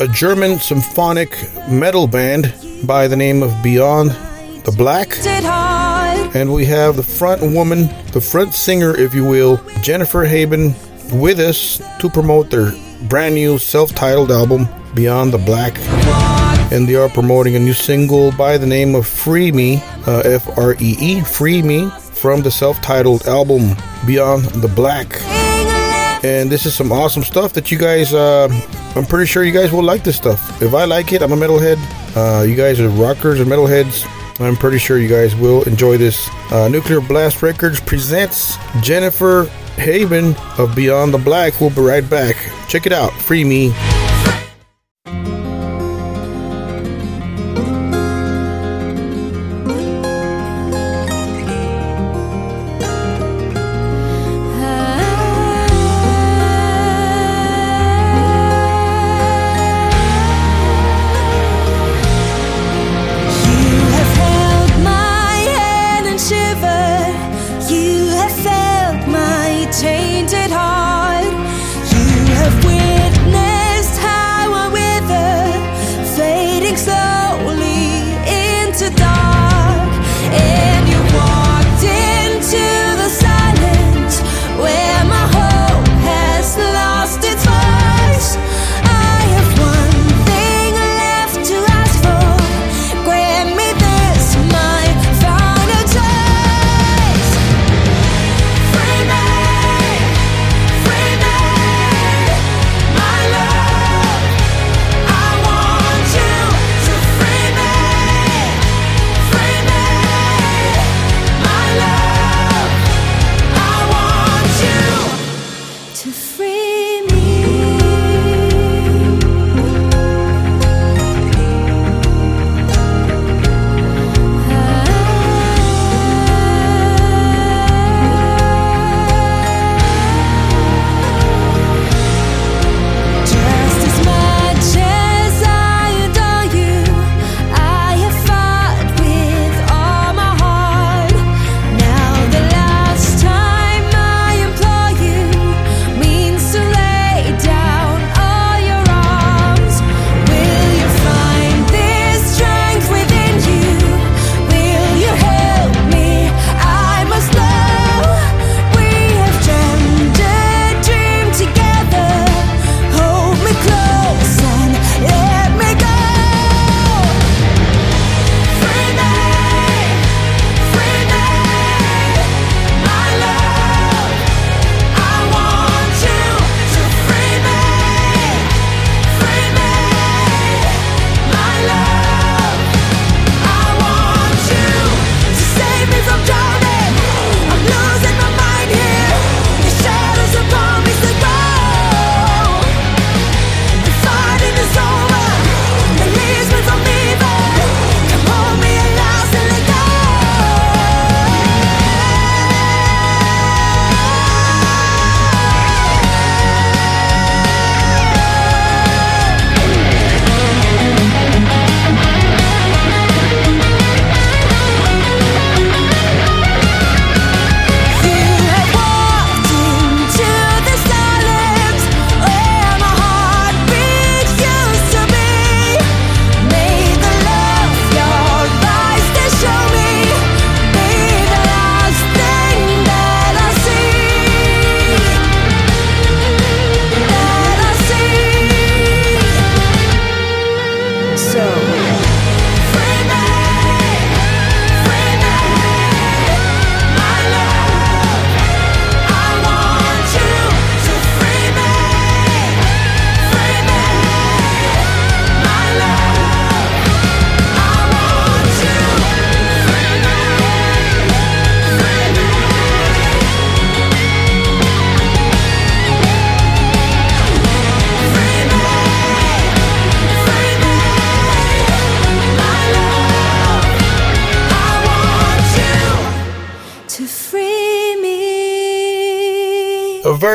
a German symphonic metal band by the name of Beyond the Black. And we have the front woman, the front singer, if you will, Jennifer Haben, with us to promote their brand new self titled album, Beyond the Black. And they are promoting a new single by the name of Free Me, uh, F R E E, Free Me, from the self titled album, Beyond the Black. And this is some awesome stuff that you guys, uh, I'm pretty sure you guys will like this stuff. If I like it, I'm a metalhead. Uh, you guys are rockers and metalheads. I'm pretty sure you guys will enjoy this. Uh, Nuclear Blast Records presents Jennifer Haben of Beyond the Black. We'll be right back. Check it out. Free me.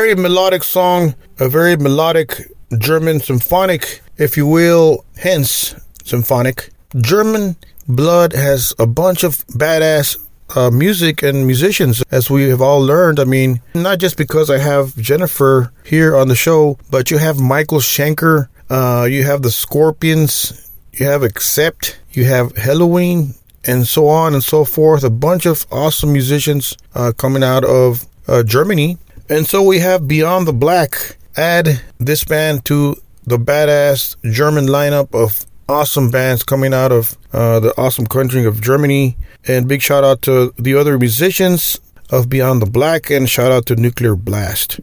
Very melodic song, a very melodic German symphonic, if you will, hence symphonic. German blood has a bunch of badass uh, music and musicians, as we have all learned. I mean, not just because I have Jennifer here on the show, but you have Michael Schenker, uh, you have the Scorpions, you have Accept, you have Helloween, and so on and so forth. A bunch of awesome musicians uh, coming out of uh, Germany. And so we have Beyond the Black. Add this band to the badass German lineup of awesome bands coming out of uh, the awesome country of Germany. And big shout out to the other musicians of Beyond the Black and shout out to Nuclear Blast.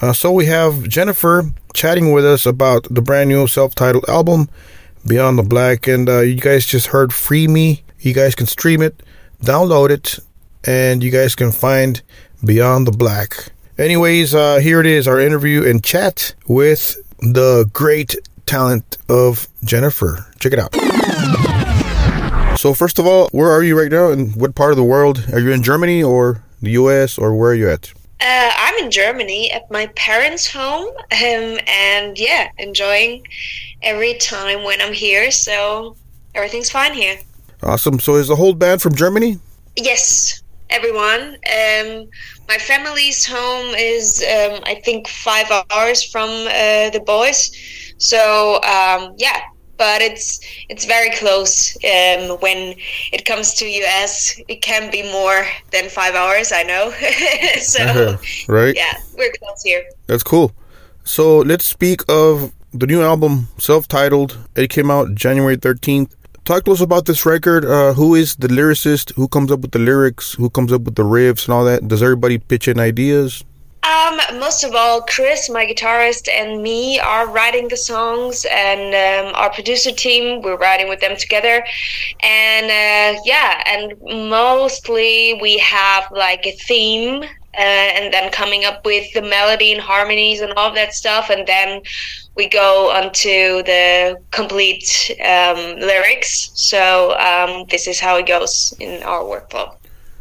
Uh, so we have Jennifer chatting with us about the brand new self titled album, Beyond the Black. And uh, you guys just heard Free Me. You guys can stream it, download it, and you guys can find Beyond the Black. Anyways, uh, here it is our interview and chat with the great talent of Jennifer. Check it out. So, first of all, where are you right now? and what part of the world? Are you in Germany or the US or where are you at? Uh, I'm in Germany at my parents' home, um, and yeah, enjoying every time when I'm here. So everything's fine here. Awesome. So, is the whole band from Germany? Yes, everyone. Um, my family's home is, um, I think, five hours from uh, the boys. So um, yeah, but it's it's very close. Um, when it comes to US, it can be more than five hours. I know. so Uh-huh. right? yeah, we're close here. That's cool. So, let's speak of the new album, self titled. It came out January 13th. Talk to us about this record. Uh, who is the lyricist? Who comes up with the lyrics? Who comes up with the riffs and all that? Does everybody pitch in ideas? Um, most of all, Chris, my guitarist, and me are writing the songs, and um, our producer team, we're writing with them together. And uh, yeah, and mostly we have like a theme, uh, and then coming up with the melody and harmonies and all that stuff, and then we go onto the complete um, lyrics. So um, this is how it goes in our workflow.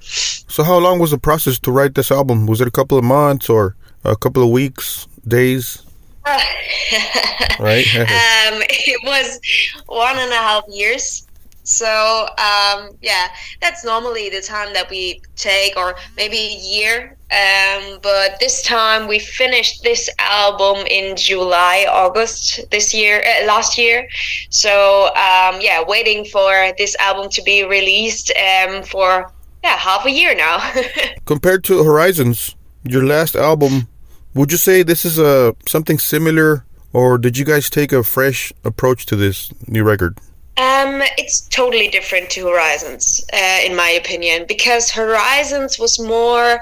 So, how long was the process to write this album? Was it a couple of months or a couple of weeks, days? right? um, it was one and a half years. So um, yeah, that's normally the time that we take, or maybe a year. Um, but this time we finished this album in July, August this year, uh, last year. So um, yeah, waiting for this album to be released um, for yeah half a year now. Compared to Horizons, your last album, would you say this is a something similar, or did you guys take a fresh approach to this new record? Um, it's totally different to Horizons, uh, in my opinion, because Horizons was more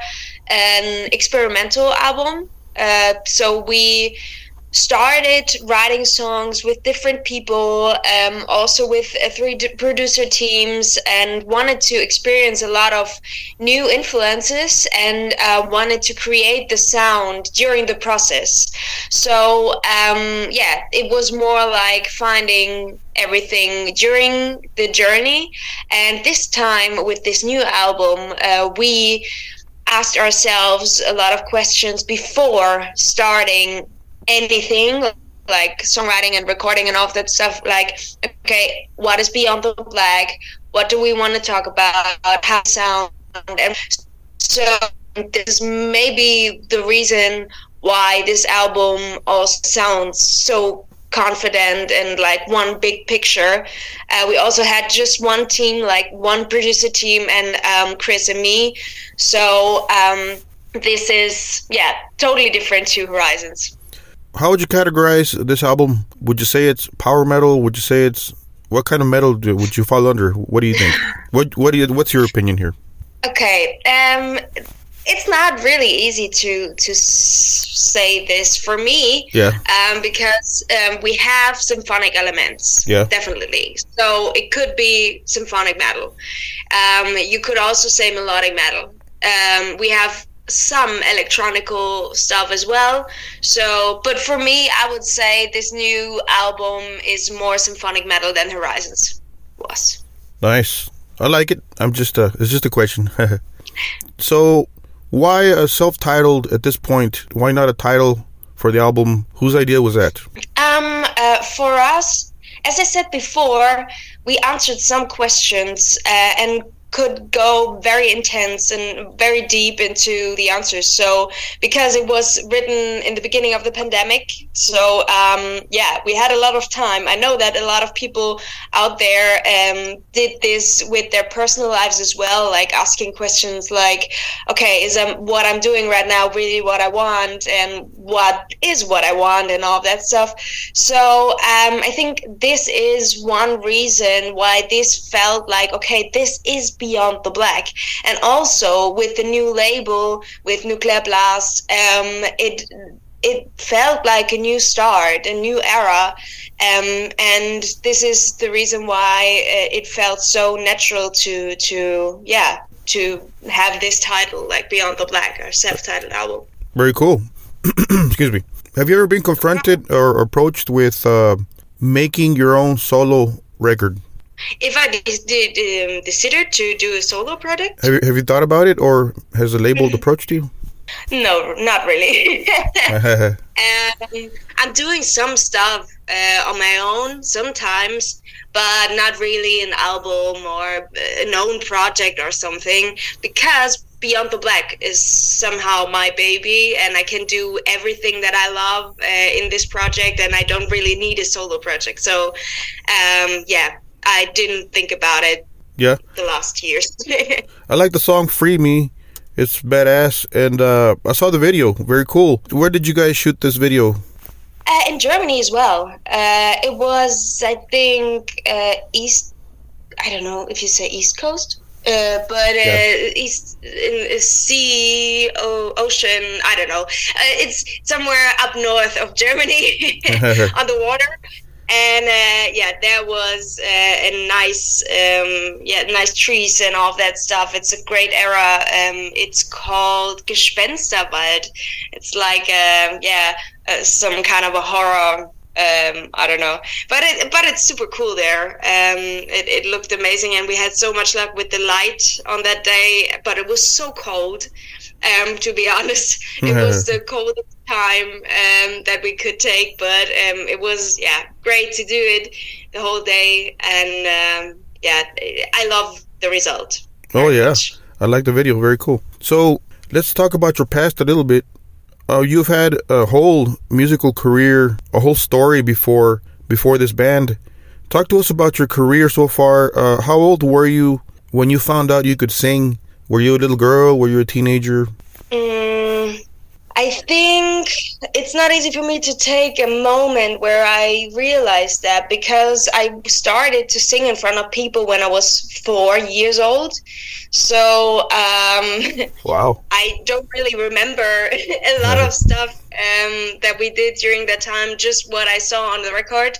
an experimental album. Uh, so we started writing songs with different people, um, also with uh, three d- producer teams, and wanted to experience a lot of new influences and uh, wanted to create the sound during the process. So, um, yeah, it was more like finding everything during the journey. And this time, with this new album, uh, we asked ourselves a lot of questions before starting anything like songwriting and recording and all of that stuff like okay what is beyond the black? What do we want to talk about? How sound? And so this may be the reason why this album also sounds so confident and like one big picture uh, we also had just one team like one producer team and um, chris and me so um, this is yeah totally different to horizons How would you categorize this album? Would you say it's power metal? Would you say it's what kind of metal do, would you fall under? What do you think? what what do you, what's your opinion here? Okay, um, it's not really easy to to say this for me. Yeah. Um, because um, we have symphonic elements. Yeah. Definitely. So it could be symphonic metal. Um, you could also say melodic metal. Um, we have some electronical stuff as well. So, but for me, I would say this new album is more symphonic metal than Horizons was. Nice. I like it. I'm just uh it's just a question. so Why a self-titled at this point? Why not a title for the album? Whose idea was that? Um, uh, for us, as I said before, we answered some questions uh, and could go very intense and very deep into the answers. So because it was written in the beginning of the pandemic, so um, yeah, we had a lot of time. I know that a lot of people out there um, did this with their personal lives as well, like asking questions like, "Okay, is um, what I'm doing right now really what I want, and what is what I want, and all that stuff." So um, I think this is one reason why this felt like, okay, this is beyond the black and also with the new label with nuclear blast um, it it felt like a new start a new era um, and this is the reason why uh, it felt so natural to to yeah to have this title like beyond the black our self-titled album Very cool. Excuse me. Have you ever been confronted or approached with uh, making your own solo record? If i did, um, consider to do a solo project Have you, have you thought about it, or has a label approached you? no not really Um, I'm doing some stuff uh, on my own sometimes, but not really an album or an own project or something because Beyond the Black is somehow my baby and I can do everything that I love uh, in this project and I don't really need a solo project. So, um, yeah, I didn't think about it yeah. the last years. I like the song "Free Me." It's badass, and uh, I saw the video. Very cool. Where did you guys shoot this video? Uh, in Germany as well. Uh, it was, I think, uh, East. I don't know if you say East Coast, uh, but uh, Yeah. East in, Sea, o- Ocean. I don't know. Uh, it's somewhere up north of Germany on the water. And uh, yeah, there was uh, a nice, um, yeah, nice trees and all that stuff. It's a great era. Um, it's called Gespensterwald. It's like, um, yeah, uh, some kind of a horror. Um, I don't know, but it, but it's super cool there. Um, it, it looked amazing, and we had so much luck with the light on that day. But it was so cold. Um, to be honest, it was the coldest time um, that we could take, but um, it was yeah great to do it the whole day, and um, yeah, I love the result. Oh yeah, much. I like the video. Very cool. So let's talk about your past a little bit. Uh, you've had a whole musical career, a whole story before before this band. Talk to us about your career so far. Uh, how old were you when you found out you could sing? Were you a little girl? Were you a teenager? Mm, I think it's not easy for me to take a moment where I realized that because I started to sing in front of people when I was four years old. So um, Wow. I don't really remember a lot of stuff um, that we did during that time, just what I saw on the record.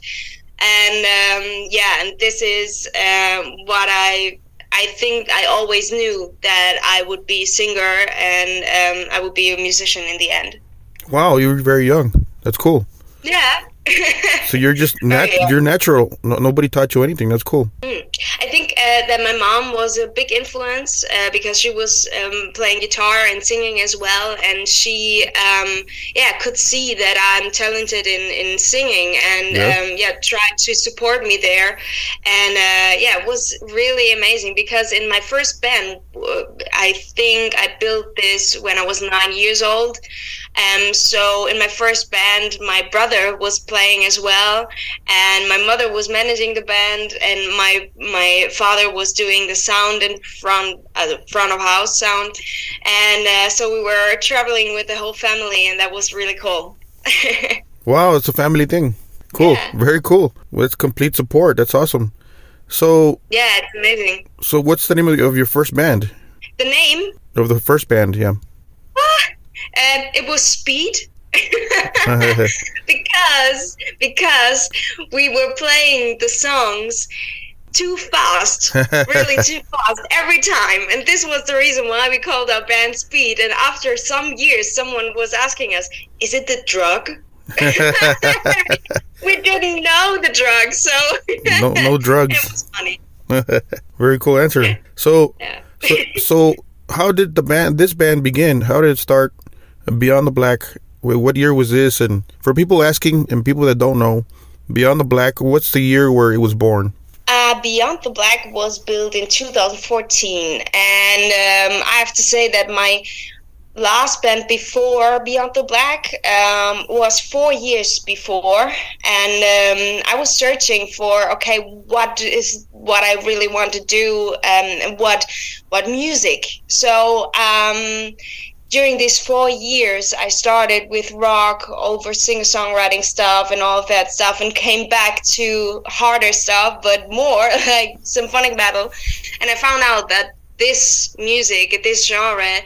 And um, yeah, and this is um, what I I think I always knew that I would be a singer and um, I would be a musician in the end. Wow, you were very young. That's cool. Yeah. So you're just nat- yeah. you're natural. No, nobody taught you anything. That's cool. I think uh, that my mom was a big influence uh, because she was um, playing guitar and singing as well, and she, um, yeah, could see that I'm talented in, in singing, and Yeah. um, yeah, tried to support me there, and uh, yeah, it was really amazing because in my first band, I think I built this when I was nine years old. Um, so in my first band, my brother was playing as well, and my mother was managing the band, and my my father was doing the sound in front uh, front of house sound, and uh, so we were traveling with the whole family, and that was really cool. Wow, it's a family thing. Cool. Yeah. Very cool. With complete support. That's awesome. So, yeah, it's amazing. so what's the name of of your first band? The name, Of the first band, yeah. Uh, it was Speed. because because we were playing the songs too fast, really too fast every time. And this was the reason why we called our band Speed. And after some years, someone was asking us, "Is it the drug?" we didn't know the drug, so no, no it drugs. was funny. Very cool answer. So, Yeah. so, so how did the band, this band, begin? How did it start? Beyond the Black. wh- What year was this? And for people asking and people that don't know, Beyond the Black, what's the year where it was born? Uh, Beyond the Black was built in 2014, and um, I have to say that my last band before Beyond the Black um, was four years before, and um, I was searching for okay, what is what I really want to do, um, and what what music. So um, during these four years, I started with rock over singer songwriting stuff and all of that stuff, and came back to harder stuff, but more like symphonic metal. And I found out that this music, this genre,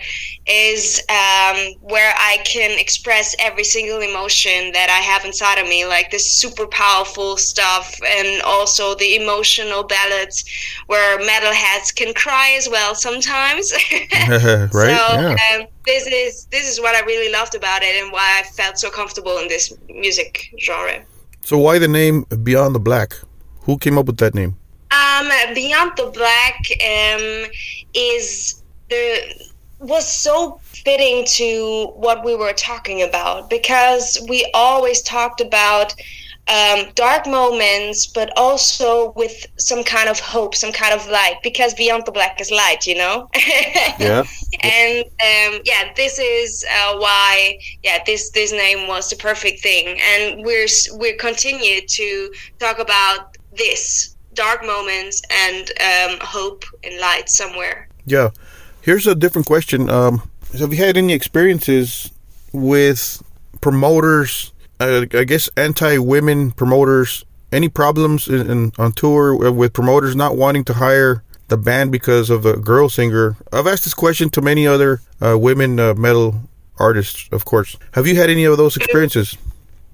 is um, where I can express every single emotion that I have inside of me, like this super powerful stuff, and also the emotional ballads where metalheads can cry as well sometimes. right? So yeah. um, this is this is what I really loved about it, and why I felt so comfortable in this music genre. So why the name Beyond the Black? Who came up with that name? Um, Beyond the Black um, is the was so fitting to what we were talking about because we always talked about um, dark moments, but also with some kind of hope, some kind of light, because Beyond the Black is light, you know. Yeah. and um, yeah, this is uh, why yeah this this name was the perfect thing, and we're we're continue to talk about this dark moments and um, hope and light somewhere. Yeah. Here's a different question. Um, have you had any experiences with promoters? Uh, I guess anti-women promoters. Any problems in, in on tour with promoters not wanting to hire the band because of a girl singer? I've asked this question to many other uh, women uh, metal artists, of course. Have you had any of those experiences?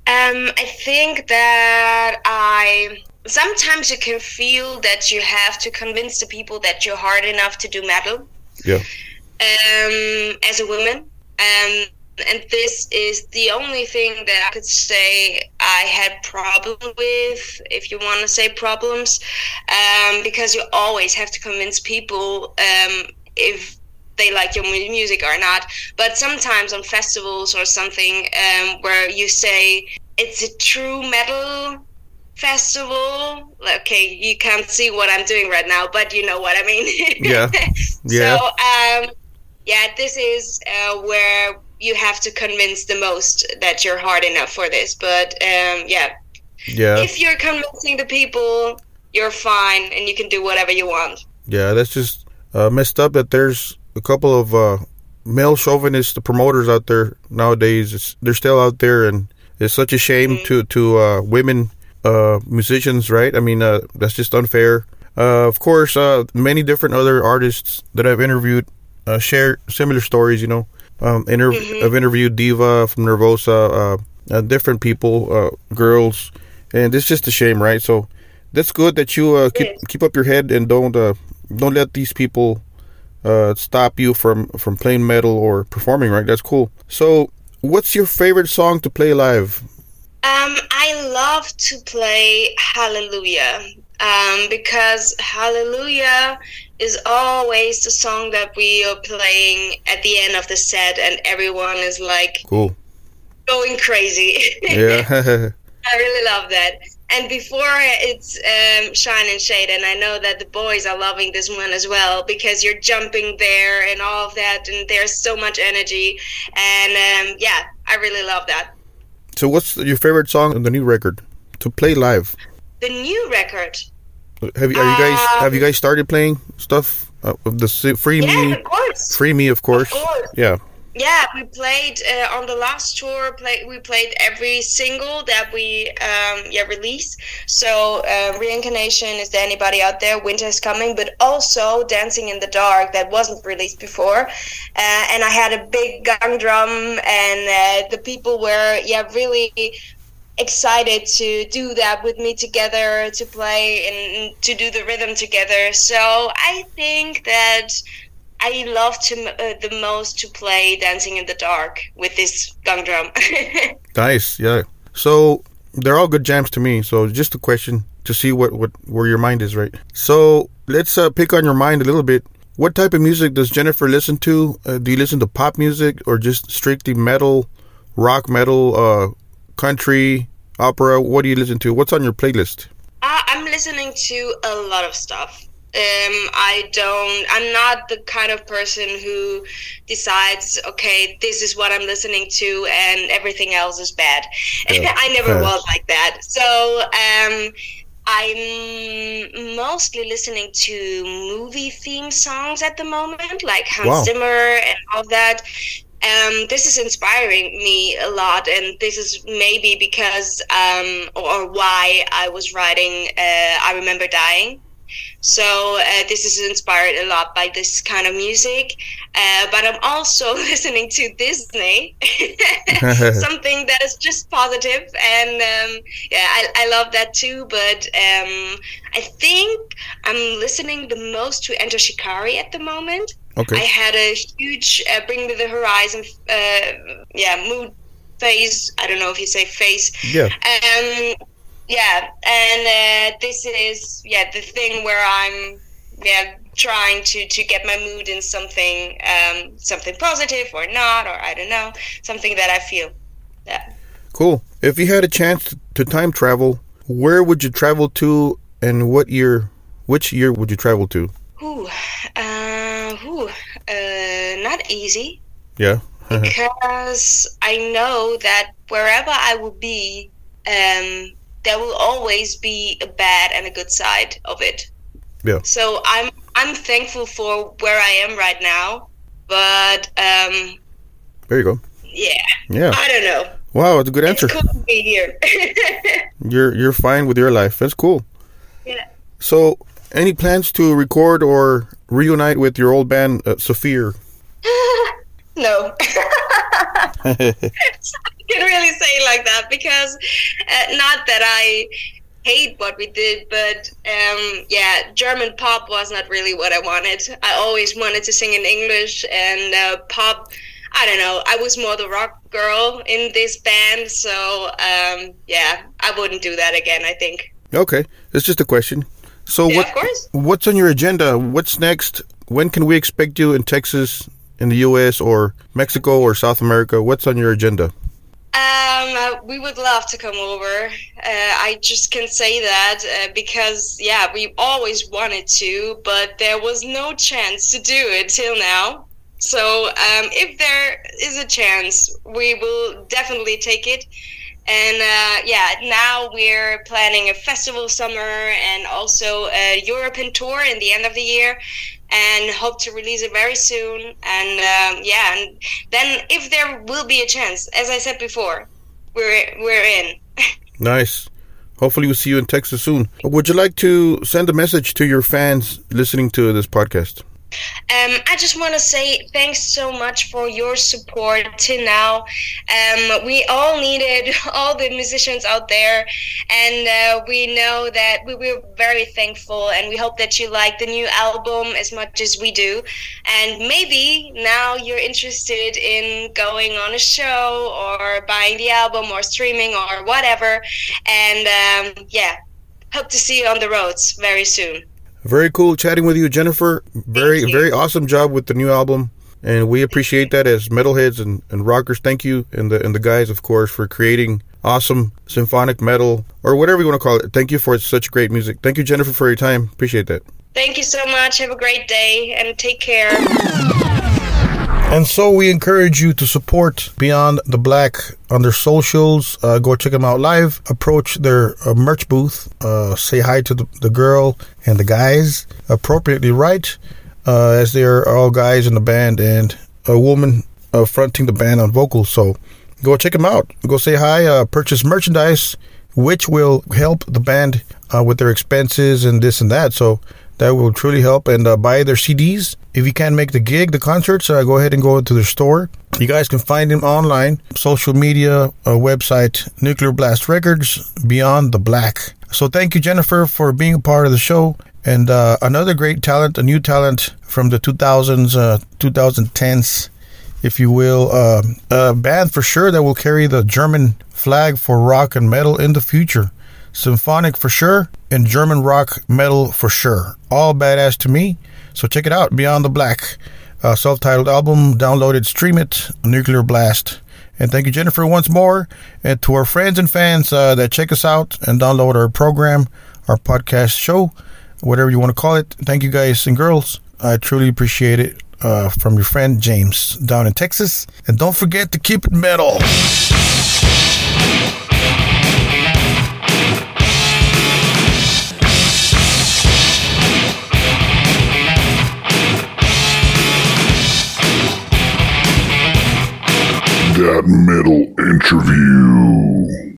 Um, I think that I sometimes you can feel that you have to convince the people that you're hard enough to do metal. Yeah. um, as a woman. Um, and this is the only thing that I could say I had problem with, if you want to say problems, um, because you always have to convince people um, if they like your music or not. But sometimes on festivals or something um, where you say it's a true metal festival. Okay, you can't see what I'm doing right now, but you know what I mean. Yeah. Yeah. So, um, yeah, this is uh, where you have to convince the most that you're hard enough for this. But um, yeah, Yeah. if you're convincing the people, you're fine and you can do whatever you want. Yeah, that's just uh, messed up that there's a couple of uh, male chauvinist promoters out there nowadays. It's, they're still out there, and it's such a shame to to uh, women uh, musicians, right? I mean, uh, that's just unfair. Uh, of course, uh, many different other artists that I've interviewed uh, share similar stories. You know, um, inter- I've interviewed Diva from Nervosa, uh, uh, different people, uh, girls, and it's just a shame, right? So that's good that you uh, keep keep up your head and don't uh, don't let these people uh, stop you from from playing metal or performing. Right? That's cool. So, what's your favorite song to play live? Um, I love to play Hallelujah um, because Hallelujah is always the song that we are playing at the end of the set, and everyone is like Cool. going crazy. Yeah. I really love that. And before it's um, Shine and Shade, and I know that the boys are loving this one as well because you're jumping there and all of that, and there's so much energy. And um, yeah, I really love that. so, what's your favorite song on the new record to play live? The new record, Have you are you guys have you guys started playing stuff? Uh, the free yeah, me, of course. free me, of course. Of course. Yeah. Yeah, we played uh, on the last tour. Play, we played every single that we um, yeah released. So uh, reincarnation is there anybody out there? Winter is coming, but also Dancing in the Dark that wasn't released before. Uh, and I had a big gong drum, and uh, the people were yeah really excited to do that with me together to play and to do the rhythm together. So I think that I love to uh, the most to play Dancing in the Dark with this gong drum. Nice. Yeah. So they're all good jams to me. So just a question to see what what where your mind is, right? So let's uh, pick on your mind a little bit. what type of music does Jennifer listen to? Uh, do you listen to pop music or just strictly metal, rock metal, uh, country, opera? What do you listen to? What's on your playlist? Uh, I'm listening to a lot of stuff. Um, I don't. I'm not the kind of person who decides, okay, this is what I'm listening to, and everything else is bad. Yeah. I never Yeah. was like that. So um, I'm mostly listening to movie theme songs at the moment, like Hans Wow. Zimmer and all that. Um, this is inspiring me a lot, and this is maybe because um, or why I was writing uh, "I Remember Dying." So uh, this is inspired a lot by this kind of music, uh, but I'm also listening to Disney, something that is just positive, and um, yeah, I, I love that too. But um, I think I'm listening the most to Enter Shikari at the moment. I had a huge uh, Bring Me the Horizon, uh, yeah, mood phase. I don't know if you say phase. Yeah. Um, yeah, and uh, this is yeah the thing where I'm yeah trying to to get my mood in something um, something positive or not or I don't know something that I feel. Yeah. Cool. If you had a chance to time travel, where would you travel to, and what year? Which year would you travel to? Ooh, uh, ooh, uh, not easy. Yeah. because I know that wherever I will be, um, there will always be a bad and a good side of it. Yeah. So I'm I'm thankful for where I am right now, but um, There you go. yeah, Yeah. I don't know. Wow, that's a good answer. It's cool to be here. You're you're fine with your life. That's cool. yeah. So, any plans to record or reunite with your old band, uh, Sophia? No. I can really say it like that because uh, not that I hate what we did, but um, yeah, German pop was not really what I wanted. I always wanted to sing in English and uh, pop. I don't know. I was more the rock girl in this band, so um, yeah, I wouldn't do that again. I think. Okay, it's just a question. So, Yeah, what what's on your agenda? What's next? When can we expect you in Texas, in the U.S., or Mexico, or South America? What's on your agenda? Um, uh, we would love to come over. Uh, I just can say that uh, because, yeah, we always wanted to, but there was no chance to do it till now. So, um, if there is a chance, we will definitely take it. And uh, yeah, now we're planning a festival summer and also a European tour in the end of the year, and hope to release it very soon. And um, yeah, and then if there will be a chance, as I said before, we're we're in. Nice. Hopefully, we'll see you in Texas soon. Would you like to send a message to your fans listening to this podcast? Um, I just want to say thanks so much for your support till now. Um, we all needed all the musicians out there, and uh, we know that we were very thankful, and we hope that you like the new album as much as we do. And maybe now you're interested in going on a show or buying the album or streaming or whatever. And um, yeah, hope to see you on the roads very soon. Very cool chatting with you, Jennifer. Very, you. very awesome job with the new album, and we appreciate that as metalheads and, and rockers. Thank you, and the and the guys, of course, for creating awesome symphonic metal or whatever you want to call it. Thank you for such great music. Thank you, Jennifer, for your time. Appreciate that. Thank you so much. Have a great day and take care. And so we encourage you to support Beyond the Black on their socials. Uh, go check them out live. Approach their uh, merch booth. Uh, say hi to the, the girl and the guys appropriately, right? Uh, as they are all guys in the band and a woman uh, fronting the band on vocals. So go check them out. Go say hi. Uh, purchase merchandise, which will help the band with their expenses and this and that. So that will truly help. And buy their CDs. If you can't make the gig, the concerts, uh, go ahead and go to their store. You guys can find them online, social media, uh, website, Nuclear Blast Records, Beyond the Black. So thank you, Jennifer, for being a part of the show. And uh, another great talent, a new talent from the 2000s, uh, 2010s, if you will, uh, a band for sure that will carry the German flag for rock and metal in the future. Symphonic for sure. and German rock metal for sure. All badass to me. So check it out, Beyond the Black. Uh, self-titled album, download it, stream it, Nuclear Blast. And thank you, Jennifer, once more. And to our friends and fans uh, that check us out and download our program, our podcast show, whatever you want to call it. Thank you, guys and girls. I truly appreciate it. Uh, from your friend James down in Texas. And don't forget to keep it metal. That Metal Interview.